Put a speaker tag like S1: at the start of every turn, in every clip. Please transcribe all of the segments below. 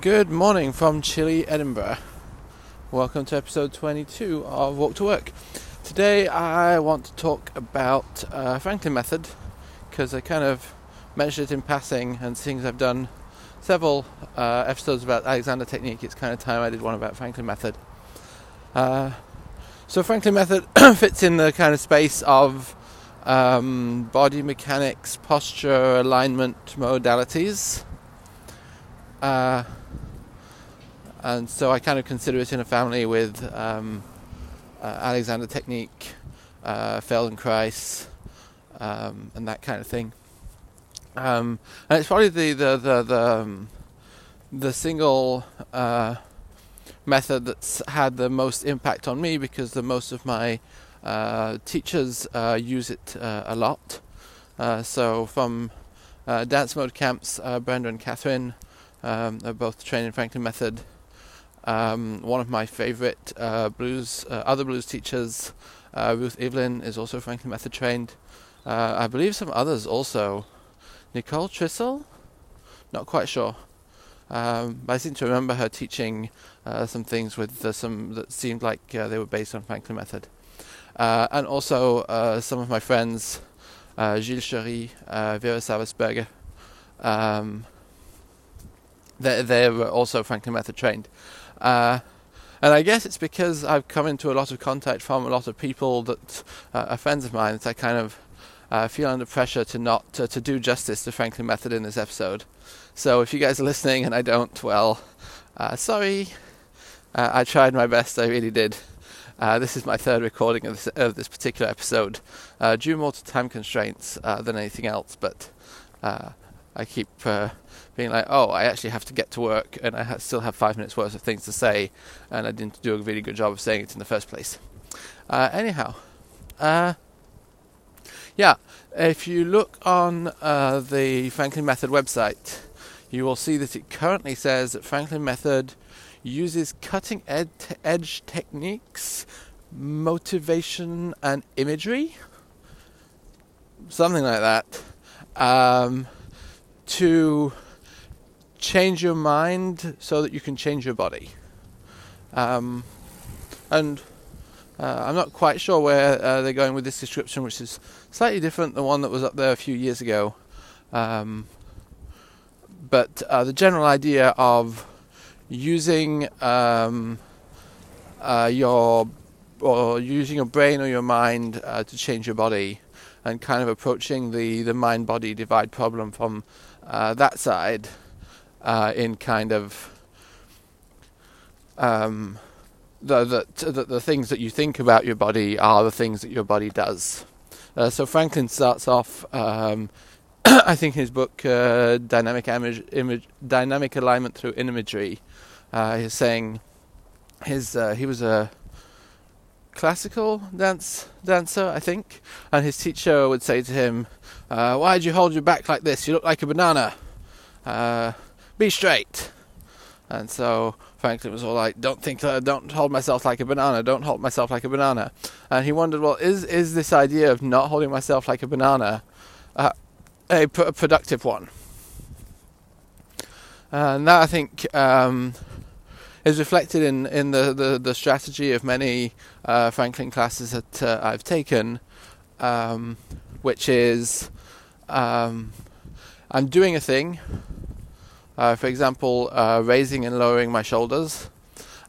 S1: Good morning from chilly Edinburgh. Welcome to episode 22 of Walk to Work. Today I want to talk about uh, Franklin Method because I kind of mentioned it in passing and seeing as I've done several uh, episodes about Alexander Technique, it's kind of time I did one about Franklin Method. Uh, so Franklin Method fits in the kind of space of um, body mechanics, posture, alignment modalities. And so I kind of consider it in a family with um, uh, Alexander Technique, uh, Feldenkrais, um, and that kind of thing. Um, and it's probably the the the the, um, the single uh, method that's had the most impact on me because the most of my uh, teachers uh, use it uh, a lot. So from dance mode camps, Brenda and Catherine um, are both trained in Franklin Method. Um, one of my favorite uh, blues, uh, other blues teachers, uh, Ruth Evelyn, is also Franklin Method trained. Uh, I believe some others also. Nicole Trissel, not quite sure. Um, but I seem to remember her teaching uh, some things with some that seemed like uh, they were based on Franklin Method. and also some of my friends, Gilles Chery, Vera Savasberger, um, they, they were also Franklin Method trained. Uh, and I guess it's because I've come into a lot of contact from a lot of people that uh, are friends of mine that I kind of uh, feel under pressure to not to, to, do justice to Franklin Method in this episode. So if you guys are listening and I don't, well, uh, sorry. Uh, I tried my best. I really did. Uh, this is my third recording of this, of this particular episode, due more to time constraints than anything else. But I keep being like, oh, I actually have to get to work and I ha- still have five minutes worth of things to say, and I didn't do a really good job of saying it in the first place. Uh, anyhow, uh, yeah, if you look on uh, the Franklin Method website, you will see that it currently says that Franklin Method uses cutting ed- edge techniques, motivation, and imagery. Something like that. Um, to change your mind so that you can change your body. Um, and uh, I'm not quite sure where uh, they're going with this description, which is slightly different than one that was up there a few years ago. Um, but uh, the general idea of using um, uh, your or using your brain or your mind uh, to change your body, and kind of approaching the the mind body divide problem from uh, that side uh, in kind of um, the, the, the, the things that you think about your body are the things that your body does. Uh, so Franklin starts off, um, I think, in his book uh, "Dynamic Image, Image, Dynamic Alignment Through Imagery." Uh, he's saying his uh, he was a classical dance dancer, I think, and his teacher would say to him, uh, "Why did you hold your back like this? You look like a banana." Be straight. And so Franklin was all like, "Don't think, uh, don't hold myself like a banana. Don't hold myself like a banana." And he wondered, well, is is this idea of not holding myself like a banana uh, a, a, productive one? And that I think um, is reflected in in the, the, the strategy of many uh, Franklin classes that uh, I've taken, um, which is um, I'm doing a thing uh, for example, uh, raising and lowering my shoulders.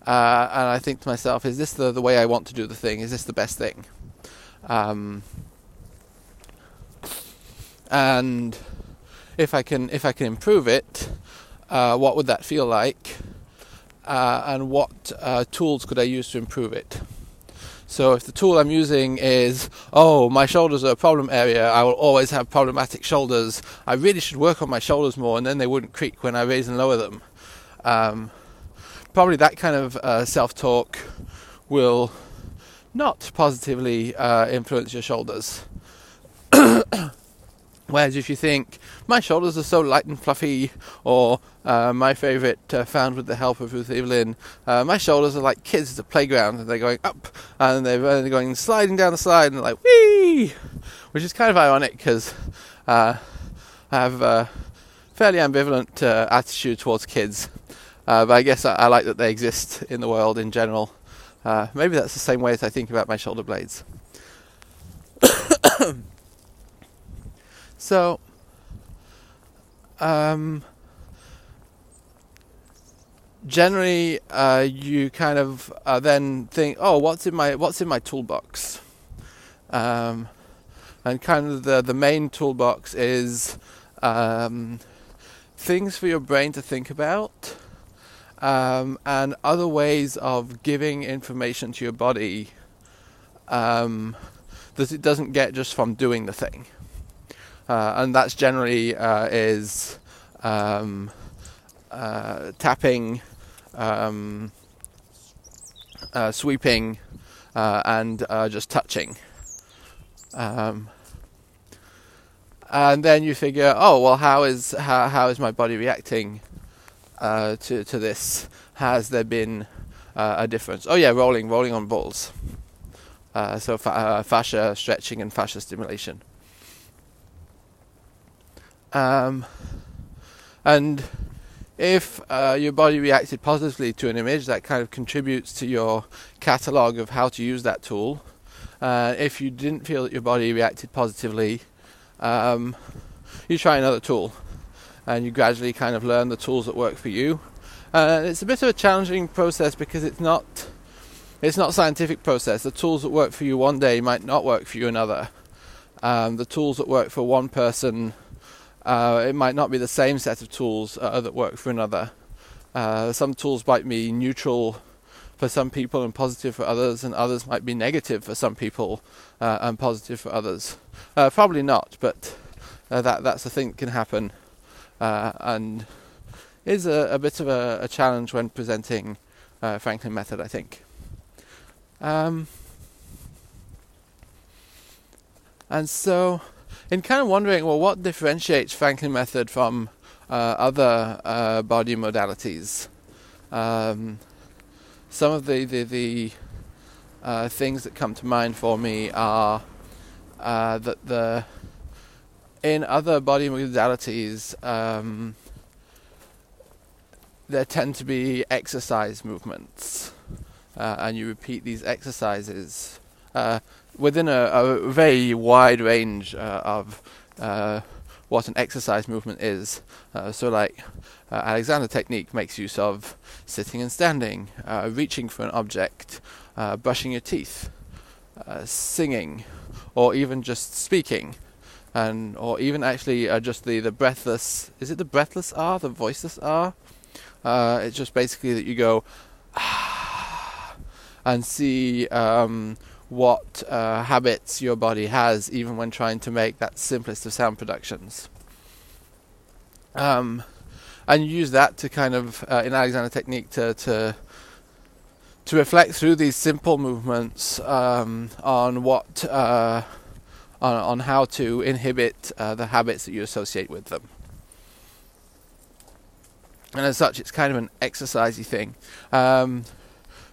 S1: Uh, and I think to myself, is this the, the way I want to do the thing? Is this the best thing? Um, and if I can if I can improve it, uh, what would that feel like? Uh, and what uh, tools could I use to improve it? So if the tool I'm using is, oh, my shoulders are a problem area, I will always have problematic shoulders. I really should work on my shoulders more, and then they wouldn't creak when I raise and lower them. Um, probably that kind of uh, self-talk will not positively uh, influence your shoulders. Whereas if you think, my shoulders are so light and fluffy, or uh, my favourite uh, found with the help of Ruth Evelyn, uh, my shoulders are like kids at a playground, and they're going up, and they're, they're going sliding down the slide, and they're like, wee! Which is kind of ironic because uh, I have a fairly ambivalent uh, attitude towards kids. Uh, but I guess I, I, like that they exist in the world in general. Uh, maybe that's the same way as I think about my shoulder blades. so, um, generally, uh, you kind of uh, then think, "Oh, what's in my what's in my toolbox?" Um, and kind of the the main toolbox is um, things for your brain to think about, um, and other ways of giving information to your body um, that it doesn't get just from doing the thing. Uh, and that's generally uh, is um, uh, tapping, um, uh, sweeping, uh, and uh, just touching. Um, and then you figure, oh well, how is how, how is my body reacting to to this? Has there been a difference? Oh yeah, rolling, rolling on balls. so fa- fascia stretching and fascia stimulation. Um, and if uh, your body reacted positively to an image, that kind of contributes to your catalog of how to use that tool. Uh, if you didn't feel that your body reacted positively, um, you try another tool, and you gradually kind of learn the tools that work for you. Uh, it's a bit of a challenging process because it's not it's not scientific process. The tools that work for you one day might not work for you another. Um, the tools that work for one person uh, it might not be the same set of tools uh, that work for another. Uh, some tools might be neutral for some people and positive for others, and others might be negative for some people uh, and positive for others. Uh, probably not, but uh, that that's a thing that can happen, and is a, a bit of a, a, challenge when presenting Franklin method, I think. Um, and so in kind of wondering, well, what differentiates Franklin method from uh, other uh, body modalities? Um, some of the the, the uh, things that come to mind for me are uh, that the in other body modalities um, there tend to be exercise movements, uh, and you repeat these exercises uh, within a, a, very wide range uh, of uh, what an exercise movement is. Uh, so, like uh, Alexander technique makes use of sitting and standing, uh, reaching for an object, brushing your teeth, singing, or even just speaking. And or even actually just the, the breathless is it the breathless R the voiceless R it's just basically that you go and see um, what uh, habits your body has, even when trying to make that simplest of sound productions. Um, and use that to kind of, uh, in Alexander technique, to, to to reflect through these simple movements um, on what uh, on, on how to inhibit uh, the habits that you associate with them. And as such, it's kind of an exercisey thing. Um,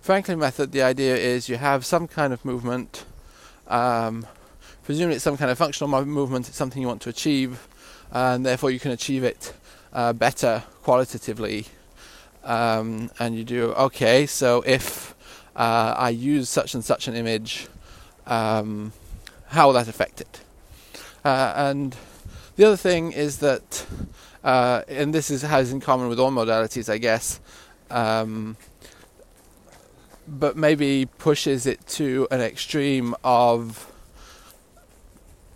S1: Franklin method, the idea is you have some kind of movement. Um, presumably, it's some kind of functional movement. It's something you want to achieve, and therefore you can achieve it uh, better qualitatively. Um, and you do okay. So if uh, I use such and such an image, um, how will that affect it? Uh, and the other thing is that, uh, and this is has in common with all modalities, I guess. Um, but maybe pushes it to an extreme of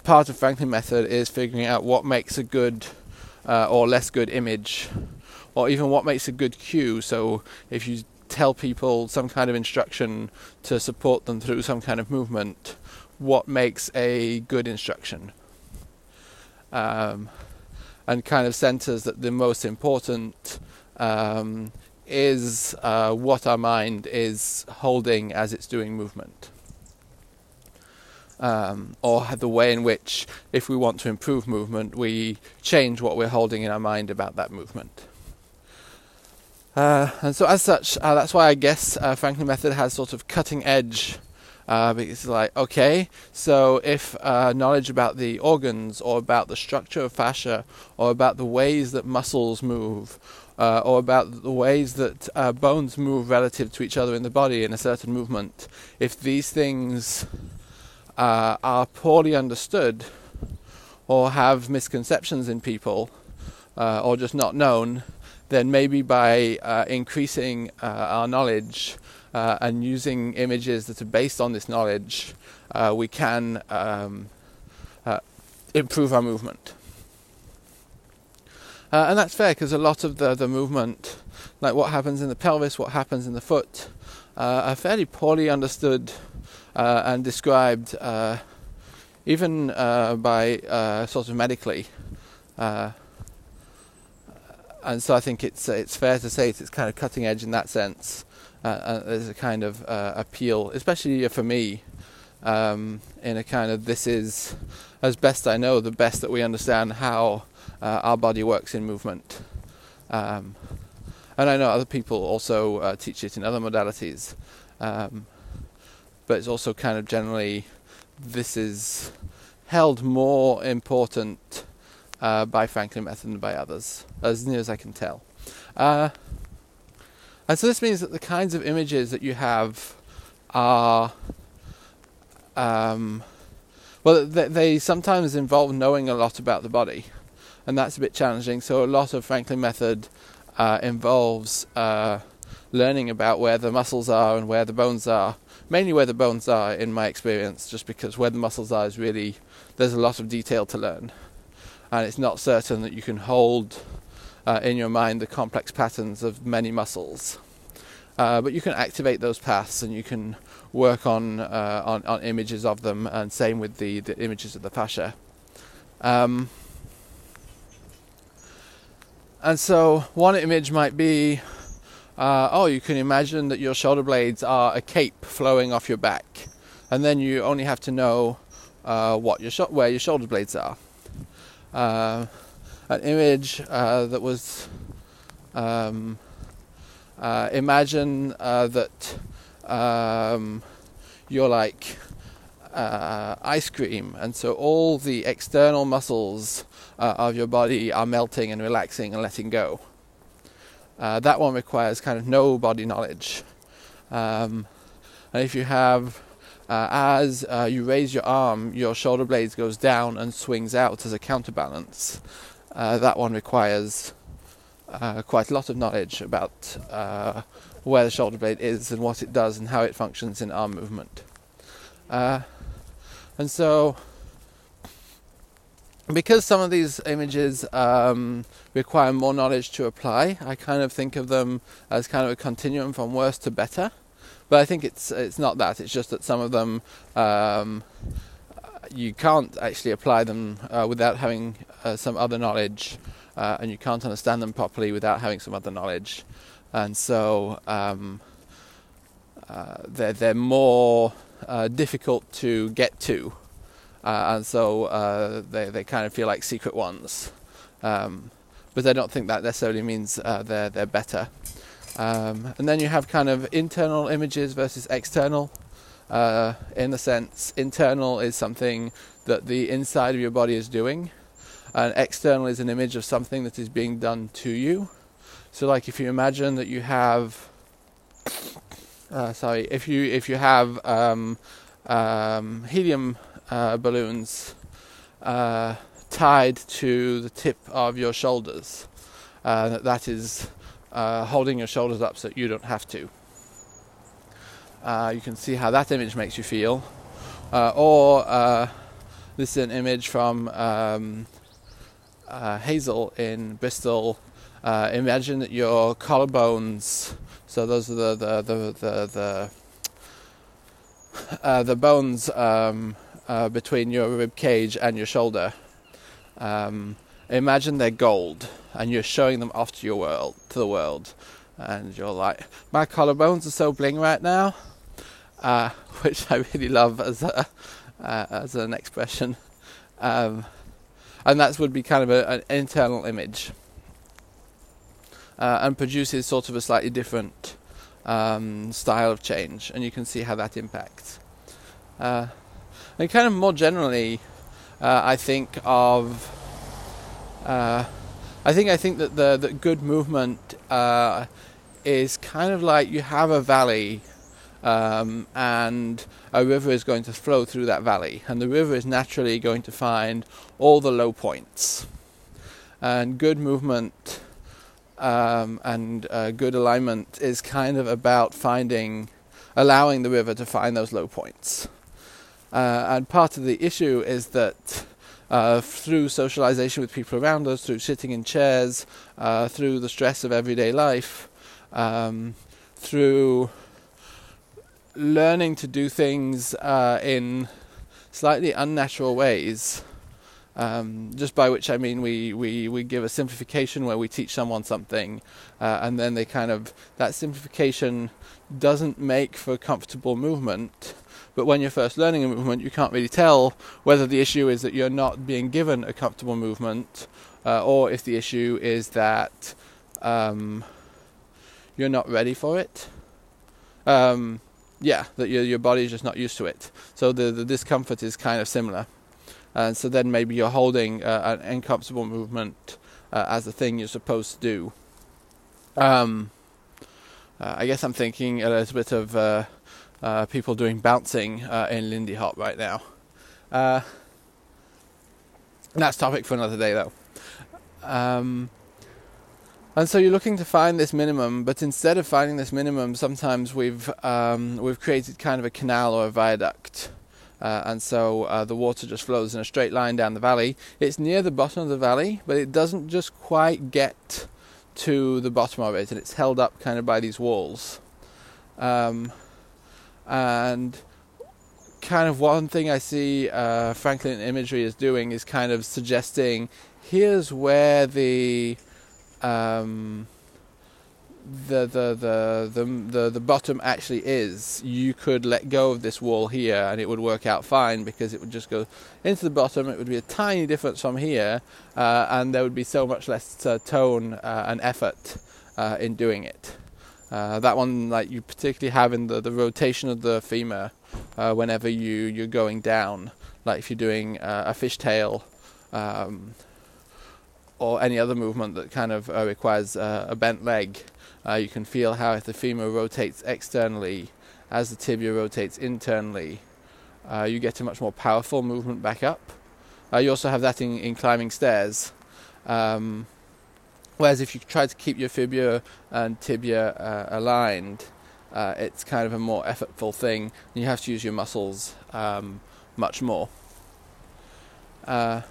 S1: part of Franklin method is figuring out what makes a good uh, or less good image, or even what makes a good cue. So if you tell people some kind of instruction to support them through some kind of movement, what makes a good instruction? Um, and kind of centers that the most important um, is uh, what our mind is holding as it's doing movement. Um, or the way in which, if we want to improve movement, we change what we're holding in our mind about that movement. Uh, and so, as such, uh, that's why I guess uh, Franklin Method has sort of cutting edge Uh, because it's like, okay, so if uh, knowledge about the organs or about the structure of fascia or about the ways that muscles move uh, or about the ways that uh, bones move relative to each other in the body in a certain movement, if these things uh, are poorly understood or have misconceptions in people uh, or just not known, then maybe by uh, increasing uh, our knowledge and using images that are based on this knowledge, we can um, improve our movement. And that's fair because a lot of the, the movement, like what happens in the pelvis, what happens in the foot, are fairly poorly understood and described, even by sort of medically and so I think it's it's fair to say it's kind of cutting edge in that sense. Uh, uh, there's a kind of uh, appeal, especially for me, um, in a kind of this is, as best I know, the best that we understand how uh, our body works in movement. Um, and I know other people also uh, teach it in other modalities, um, but it's also kind of generally this is held more important uh, by Franklin Method and by others, as near as I can tell. Uh, and so this means that the kinds of images that you have are, um, well, they, they, sometimes involve knowing a lot about the body, and that's a bit challenging. So a lot of Franklin Method uh, involves uh, learning about where the muscles are and where the bones are. Mainly where the bones are, in my experience, just because where the muscles are is really there's a lot of detail to learn and it's not certain that you can hold uh, in your mind the complex patterns of many muscles. Uh, but you can activate those paths and you can work on, uh, on, on images of them, and same with the, the images of the fascia. Um, and so, one image might be uh, oh, you can imagine that your shoulder blades are a cape flowing off your back, and then you only have to know uh, what your sh- where your shoulder blades are uh, an image uh, that was um, uh, imagine uh, that um, you're like uh, ice cream, and so all the external muscles uh, of your body are melting and relaxing and letting go. that one requires kind of no body knowledge. Um, and if you have uh, as uh, you raise your arm, your shoulder blades goes down and swings out as a counterbalance. Uh, that one requires uh, quite a lot of knowledge about uh, where the shoulder blade is and what it does and how it functions in arm movement. Uh, and so, because some of these images um, require more knowledge to apply, I kind of think of them as kind of a continuum from worse to better. But I think it's it's not that. It's just that some of them um, you can't actually apply them uh, without having uh, some other knowledge, uh, and you can't understand them properly without having some other knowledge, and so um, uh, they're they're more uh, difficult to get to, uh, and so they they kind of feel like secret ones. Um, but I don't think that necessarily means they're they're better. Um, and then you have kind of internal images versus external. Uh, in the sense, internal is something that the inside of your body is doing, and external is an image of something that is being done to you. So, like if you imagine that you have, uh, sorry, if you if you have um, um, helium uh, balloons uh, tied to the tip of your shoulders, uh, that is uh, holding your shoulders up so you don't have to. Uh, you can see how that image makes you feel. Or this is an image from um, Hazel in Bristol. Uh, imagine that your collarbones, so those are the the the the, the, the bones um, between your rib cage and your shoulder. Um, imagine they're gold and you're showing them off to your world to the world. And you're like my collarbones are so bling right now uh, which I really love as a uh, as an expression. Um, and that would be kind of a, an internal image uh, and produces sort of a slightly different um, style of change and you can see how that impacts Uh, and kind of more generally, uh, I think of. Uh, I think I think that the that good movement uh, is kind of like you have a valley, um, and a river is going to flow through that valley, and the river is naturally going to find all the low points. And good movement um, and uh, good alignment is kind of about finding, allowing the river to find those low points. Uh, and part of the issue is that uh, through socialization with people around us, through sitting in chairs, uh, through the stress of everyday life, um, through learning to do things uh, in slightly unnatural ways, um, just by which I mean we, we, we give a simplification where we teach someone something, uh, and then they kind of that simplification doesn't make for comfortable movement. But when you're first learning a movement, you can't really tell whether the issue is that you're not being given a comfortable movement, uh, or if the issue is that um, you're not ready for it. Um, yeah, that your your body is just not used to it. So the the discomfort is kind of similar and so then maybe you're holding uh, an uncomfortable movement uh, as the thing you're supposed to do. Um, uh, I guess I'm thinking a little bit of uh, uh, people doing bouncing uh, in Lindy Hop right now. that's topic for another day, though. Um, and so you're looking to find this minimum, but instead of finding this minimum, sometimes we've um, we've created kind of a canal or a viaduct uh, and so uh, the water just flows in a straight line down the valley. It's near the bottom of the valley, but it doesn't just quite get to the bottom of it, and it's held up kind of by these walls. Um, and kind of one thing I see uh, Franklin imagery is doing is kind of suggesting here's where the um, the, the the the the the bottom actually is, you could let go of this wall here and it would work out fine because it would just go into the bottom. It would be a tiny difference from here, uh, and there would be so much less uh, tone uh, and effort uh, in doing it. Uh, that one, like you particularly have in the, the rotation of the femur uh, whenever you you're going down, like if you're doing a fishtail. Um, or any other movement that kind of requires a bent leg, uh, you can feel how if the femur rotates externally as the tibia rotates internally, uh, you get a much more powerful movement back up. Uh, you also have that in, in climbing stairs. Um, whereas if you try to keep your fibula and tibia uh, aligned, uh, it's kind of a more effortful thing, and you have to use your muscles um, much more. Uh,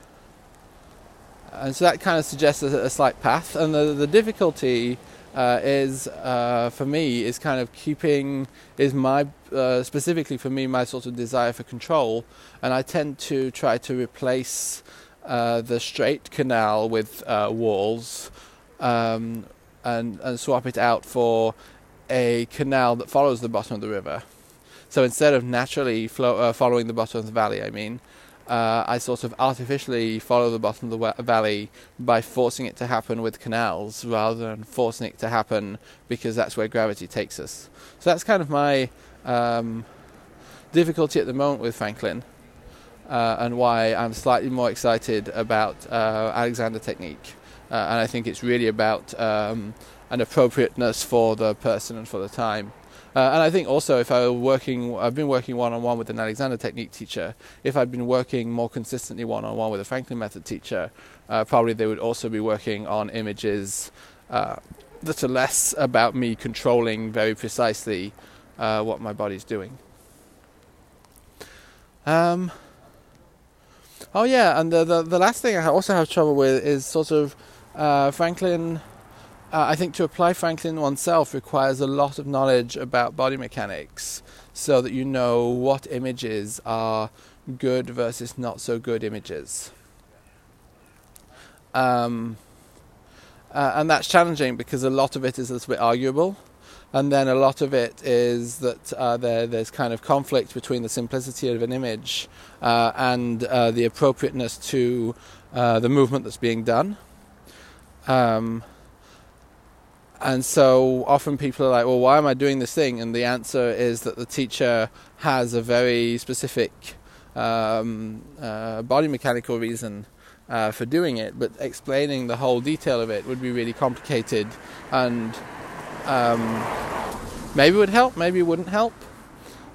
S1: and so that kind of suggests a, a slight path, and the, the difficulty uh, is uh, for me is kind of keeping is my uh, specifically for me my sort of desire for control, and I tend to try to replace uh, the straight canal with uh, walls, um, and and swap it out for a canal that follows the bottom of the river. So instead of naturally flow, uh, following the bottom of the valley, I mean, uh, I sort of artificially follow the bottom of the valley by forcing it to happen with canals rather than forcing it to happen because that's where gravity takes us. So that's kind of my um, difficulty at the moment with Franklin. Uh, and why I'm slightly more excited about uh, Alexander technique. Uh, and I think it's really about um, an appropriateness for the person and for the time. Uh, and I think also if I were working, I've been working one on one with an Alexander Technique teacher. If I'd been working more consistently one on one with a Franklin Method teacher, uh, probably they would also be working on images uh, that are less about me controlling very precisely uh, what my body's doing. Um, oh yeah, and the, the, the last thing I also have trouble with is sort of uh, Franklin uh, I think to apply Franklin oneself requires a lot of knowledge about body mechanics so that you know what images are good versus not so good images. Um, uh, and that's challenging because a lot of it is a little bit arguable. And then a lot of it is that uh, there, there's kind of conflict between the simplicity of an image uh, and uh, the appropriateness to uh, the movement that's being done. Um, and so often people are like, well, why am I doing this thing? And the answer is that the teacher has a very specific um, uh, body mechanical reason uh, for doing it, but explaining the whole detail of it would be really complicated and um, maybe would help, maybe wouldn't help.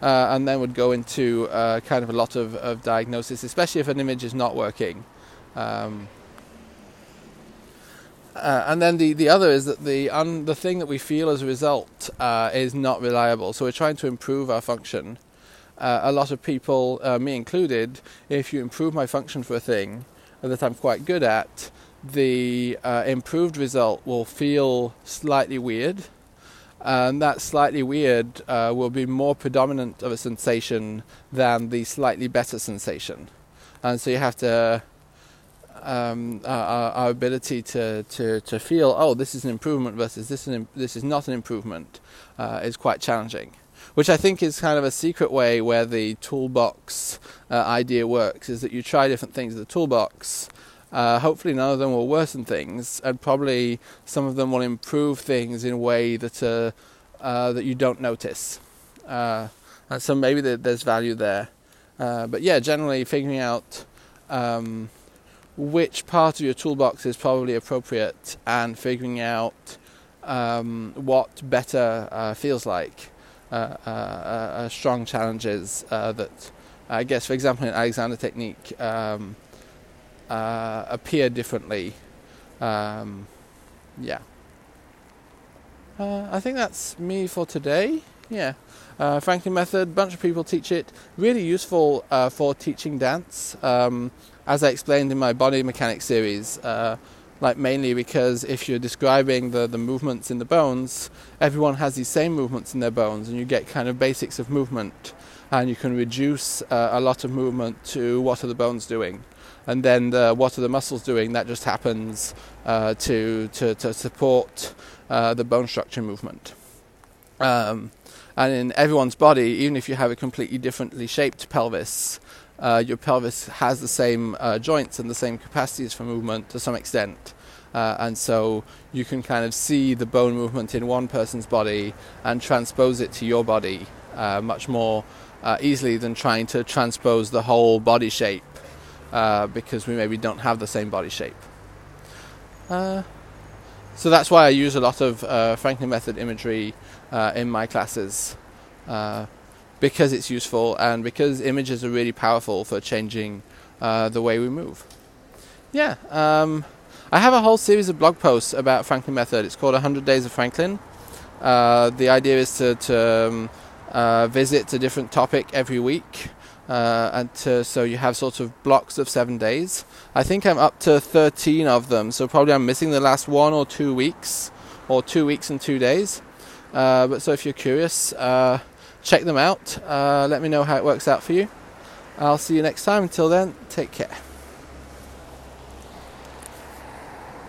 S1: Uh, and then would go into uh, kind of a lot of, of, diagnosis, especially if an image is not working. Um, uh, and then the, the other is that the un, the thing that we feel as a result uh, is not reliable. So we're trying to improve our function. Uh, a lot of people, uh, me included, if you improve my function for a thing that I'm quite good at, the improved result will feel slightly weird and that slightly weird uh, will be more predominant of a sensation than the slightly better sensation. And so you have to, um, our, our, ability to, to, to feel, oh, this is an improvement versus this, an, this is not an improvement, uh, is quite challenging. Which I think is kind of a secret way where the toolbox uh, idea works, is that you try different things in the toolbox uh, hopefully, none of them will worsen things, and probably some of them will improve things in a way that uh, uh, that you don't notice. Uh, and so maybe there's value there. But yeah, generally figuring out um, which part of your toolbox is probably appropriate, and figuring out um, what better uh, feels like. strong challenges that I guess, for example, in Alexander technique. Um, uh, appear differently. Um, yeah. Uh, I think that's me for today. Yeah. Uh, Franklin method, bunch of people teach it. Really useful uh, for teaching dance, um, as I explained in my body mechanics series. Uh, like mainly because if you're describing the, the movements in the bones, everyone has these same movements in their bones, and you get kind of basics of movement, and you can reduce uh, a lot of movement to what are the bones doing and then the, what are the muscles doing? That just happens uh, to, to, to support uh, the bone structure movement. Um, and in everyone's body, even if you have a completely differently shaped pelvis, uh, your pelvis has the same uh, joints and the same capacities for movement to some extent. Uh, and so you can kind of see the bone movement in one person's body and transpose it to your body uh, much more easily than trying to transpose the whole body shape uh, because we maybe don't have the same body shape. Uh, so that's why I use a lot of uh, Franklin method imagery uh, in my classes uh, because it's useful and because images are really powerful for changing uh, the way we move. Yeah, um, I have a whole series of blog posts about Franklin method. It's called 100 Days of Franklin. the idea is to, to um, visit a different topic every week uh, and to, so you have sort of blocks of seven days. I think I'm up to 13 of them, so probably I'm missing the last one or two weeks, or two weeks and two days. Uh, but so if you're curious, uh, check them out. Uh, let me know how it works out for you. I'll see you next time. Until then, take care.